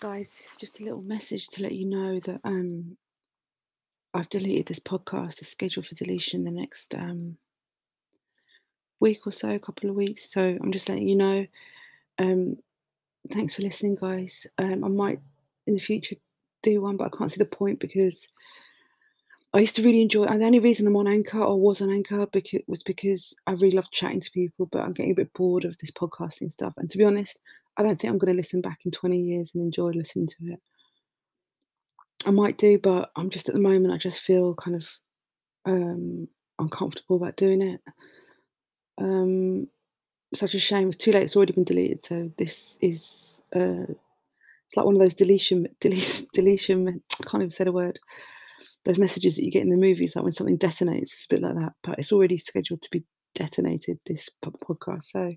guys, this is just a little message to let you know that um, I've deleted this podcast. It's scheduled for deletion the next um, week or so, a couple of weeks. So I'm just letting you know. Um, thanks for listening, guys. Um, I might in the future do one, but I can't see the point because I used to really enjoy. And the only reason I'm on Anchor or was on Anchor because was because I really love chatting to people, but I'm getting a bit bored of this podcasting stuff. And to be honest, I don't think I'm going to listen back in 20 years and enjoy listening to it. I might do, but I'm just at the moment. I just feel kind of um, uncomfortable about doing it. Um, such a shame. It's too late. It's already been deleted. So this is uh, it's like one of those deletion, deletion, deletion. I can't even say the word. Those messages that you get in the movies, like when something detonates. It's a bit like that. But it's already scheduled to be detonated. This podcast. So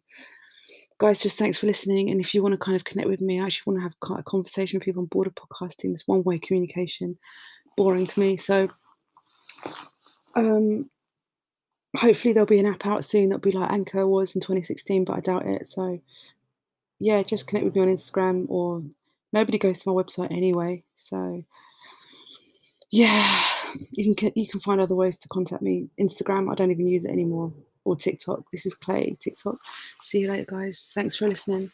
guys, just thanks for listening. And if you want to kind of connect with me, I actually want to have a conversation with people on board of podcasting. This one way communication, boring to me. So, um, hopefully there'll be an app out soon that'll be like Anchor was in 2016, but I doubt it. So, yeah, just connect with me on Instagram or nobody goes to my website anyway. So, yeah, you can you can find other ways to contact me. Instagram, I don't even use it anymore or TikTok. This is Clay, TikTok. See you later, guys. Thanks for listening.